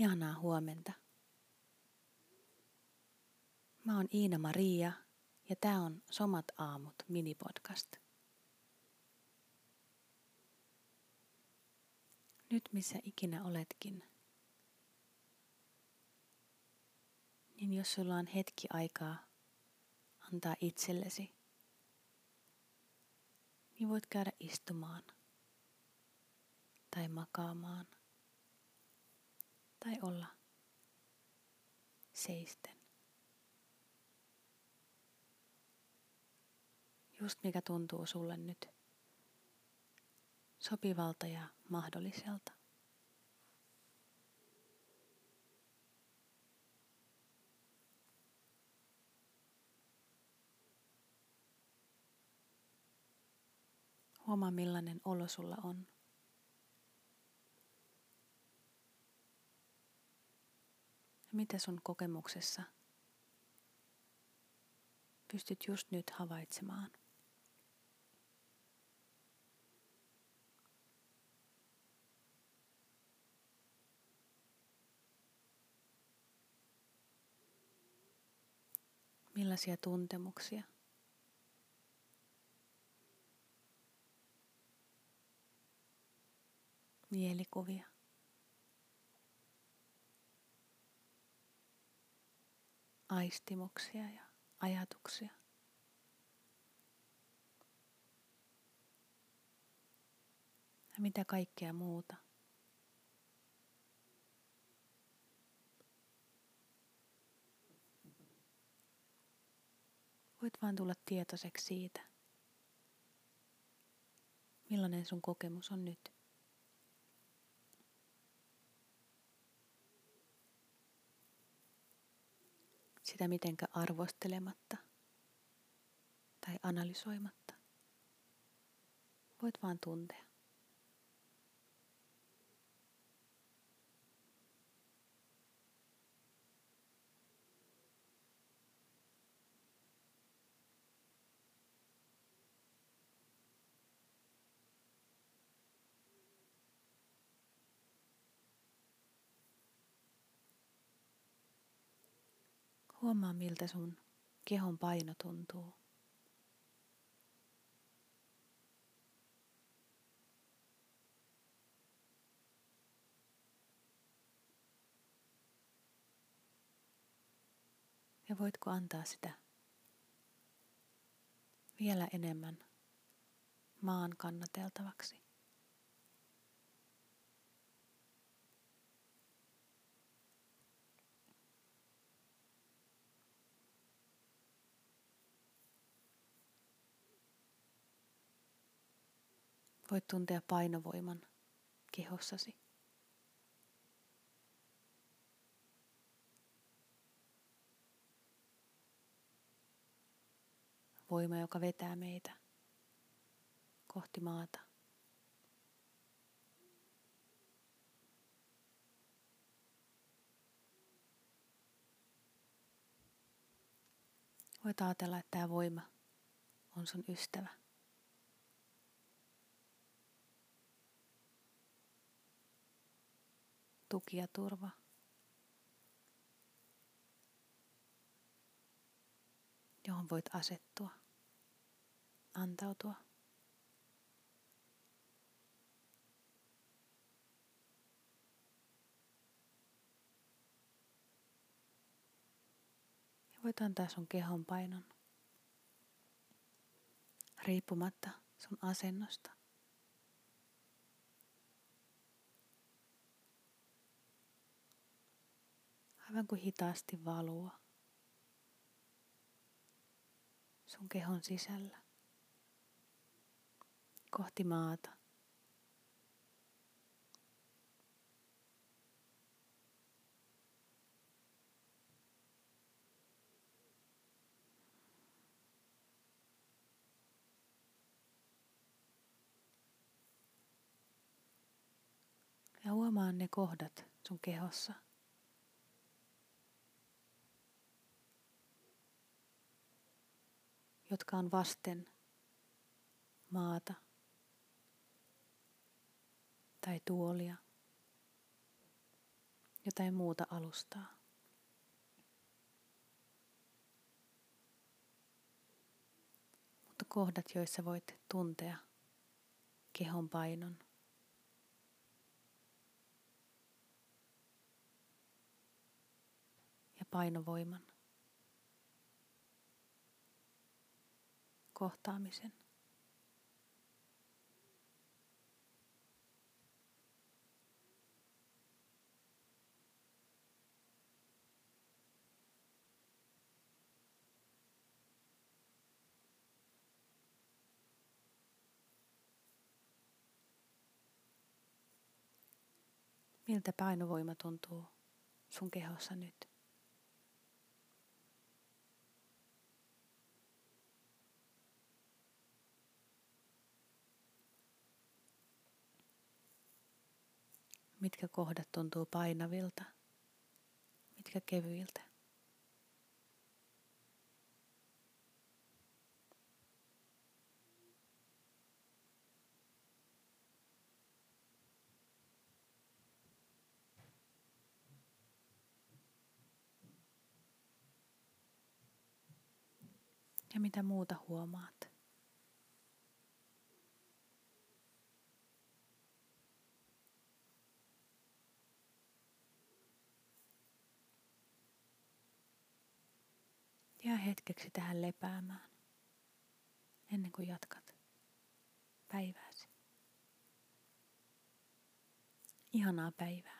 Ihanaa huomenta. Mä oon Iina Maria ja tää on Somat aamut minipodcast. Nyt missä ikinä oletkin, niin jos sulla on hetki aikaa antaa itsellesi, niin voit käydä istumaan tai makaamaan – tai olla seisten. Just mikä tuntuu sulle nyt sopivalta ja mahdolliselta. Huomaa millainen olo sulla on. Mitä sun kokemuksessa pystyt just nyt havaitsemaan? Millaisia tuntemuksia? Mielikuvia. Aistimuksia ja ajatuksia. Ja mitä kaikkea muuta. Voit vaan tulla tietoiseksi siitä, millainen sun kokemus on nyt. Sitä mitenkä arvostelematta tai analysoimatta. Voit vaan tuntea. Huomaa miltä sun kehon paino tuntuu. Ja voitko antaa sitä vielä enemmän maan kannateltavaksi? Voit tuntea painovoiman kehossasi. Voima, joka vetää meitä kohti maata. Voit ajatella, että tämä voima on sun ystävä. Tuki ja turva. johon voit asettua, antautua. Ja voit antaa sun kehon painon riippumatta sun asennosta. Aivan kuin hitaasti valua sun kehon sisällä kohti maata. Ja huomaan ne kohdat sun kehossa – jotka on vasten maata tai tuolia jotain muuta alustaa. Mutta kohdat, joissa voit tuntea kehon painon. Ja painovoiman. Kohtaamisen. Miltä painovoima tuntuu sun kehossa nyt? Mitkä kohdat tuntuu painavilta? Mitkä kevyiltä? Ja mitä muuta huomaat? Jää hetkeksi tähän lepäämään ennen kuin jatkat päivääsi. Ihanaa päivää.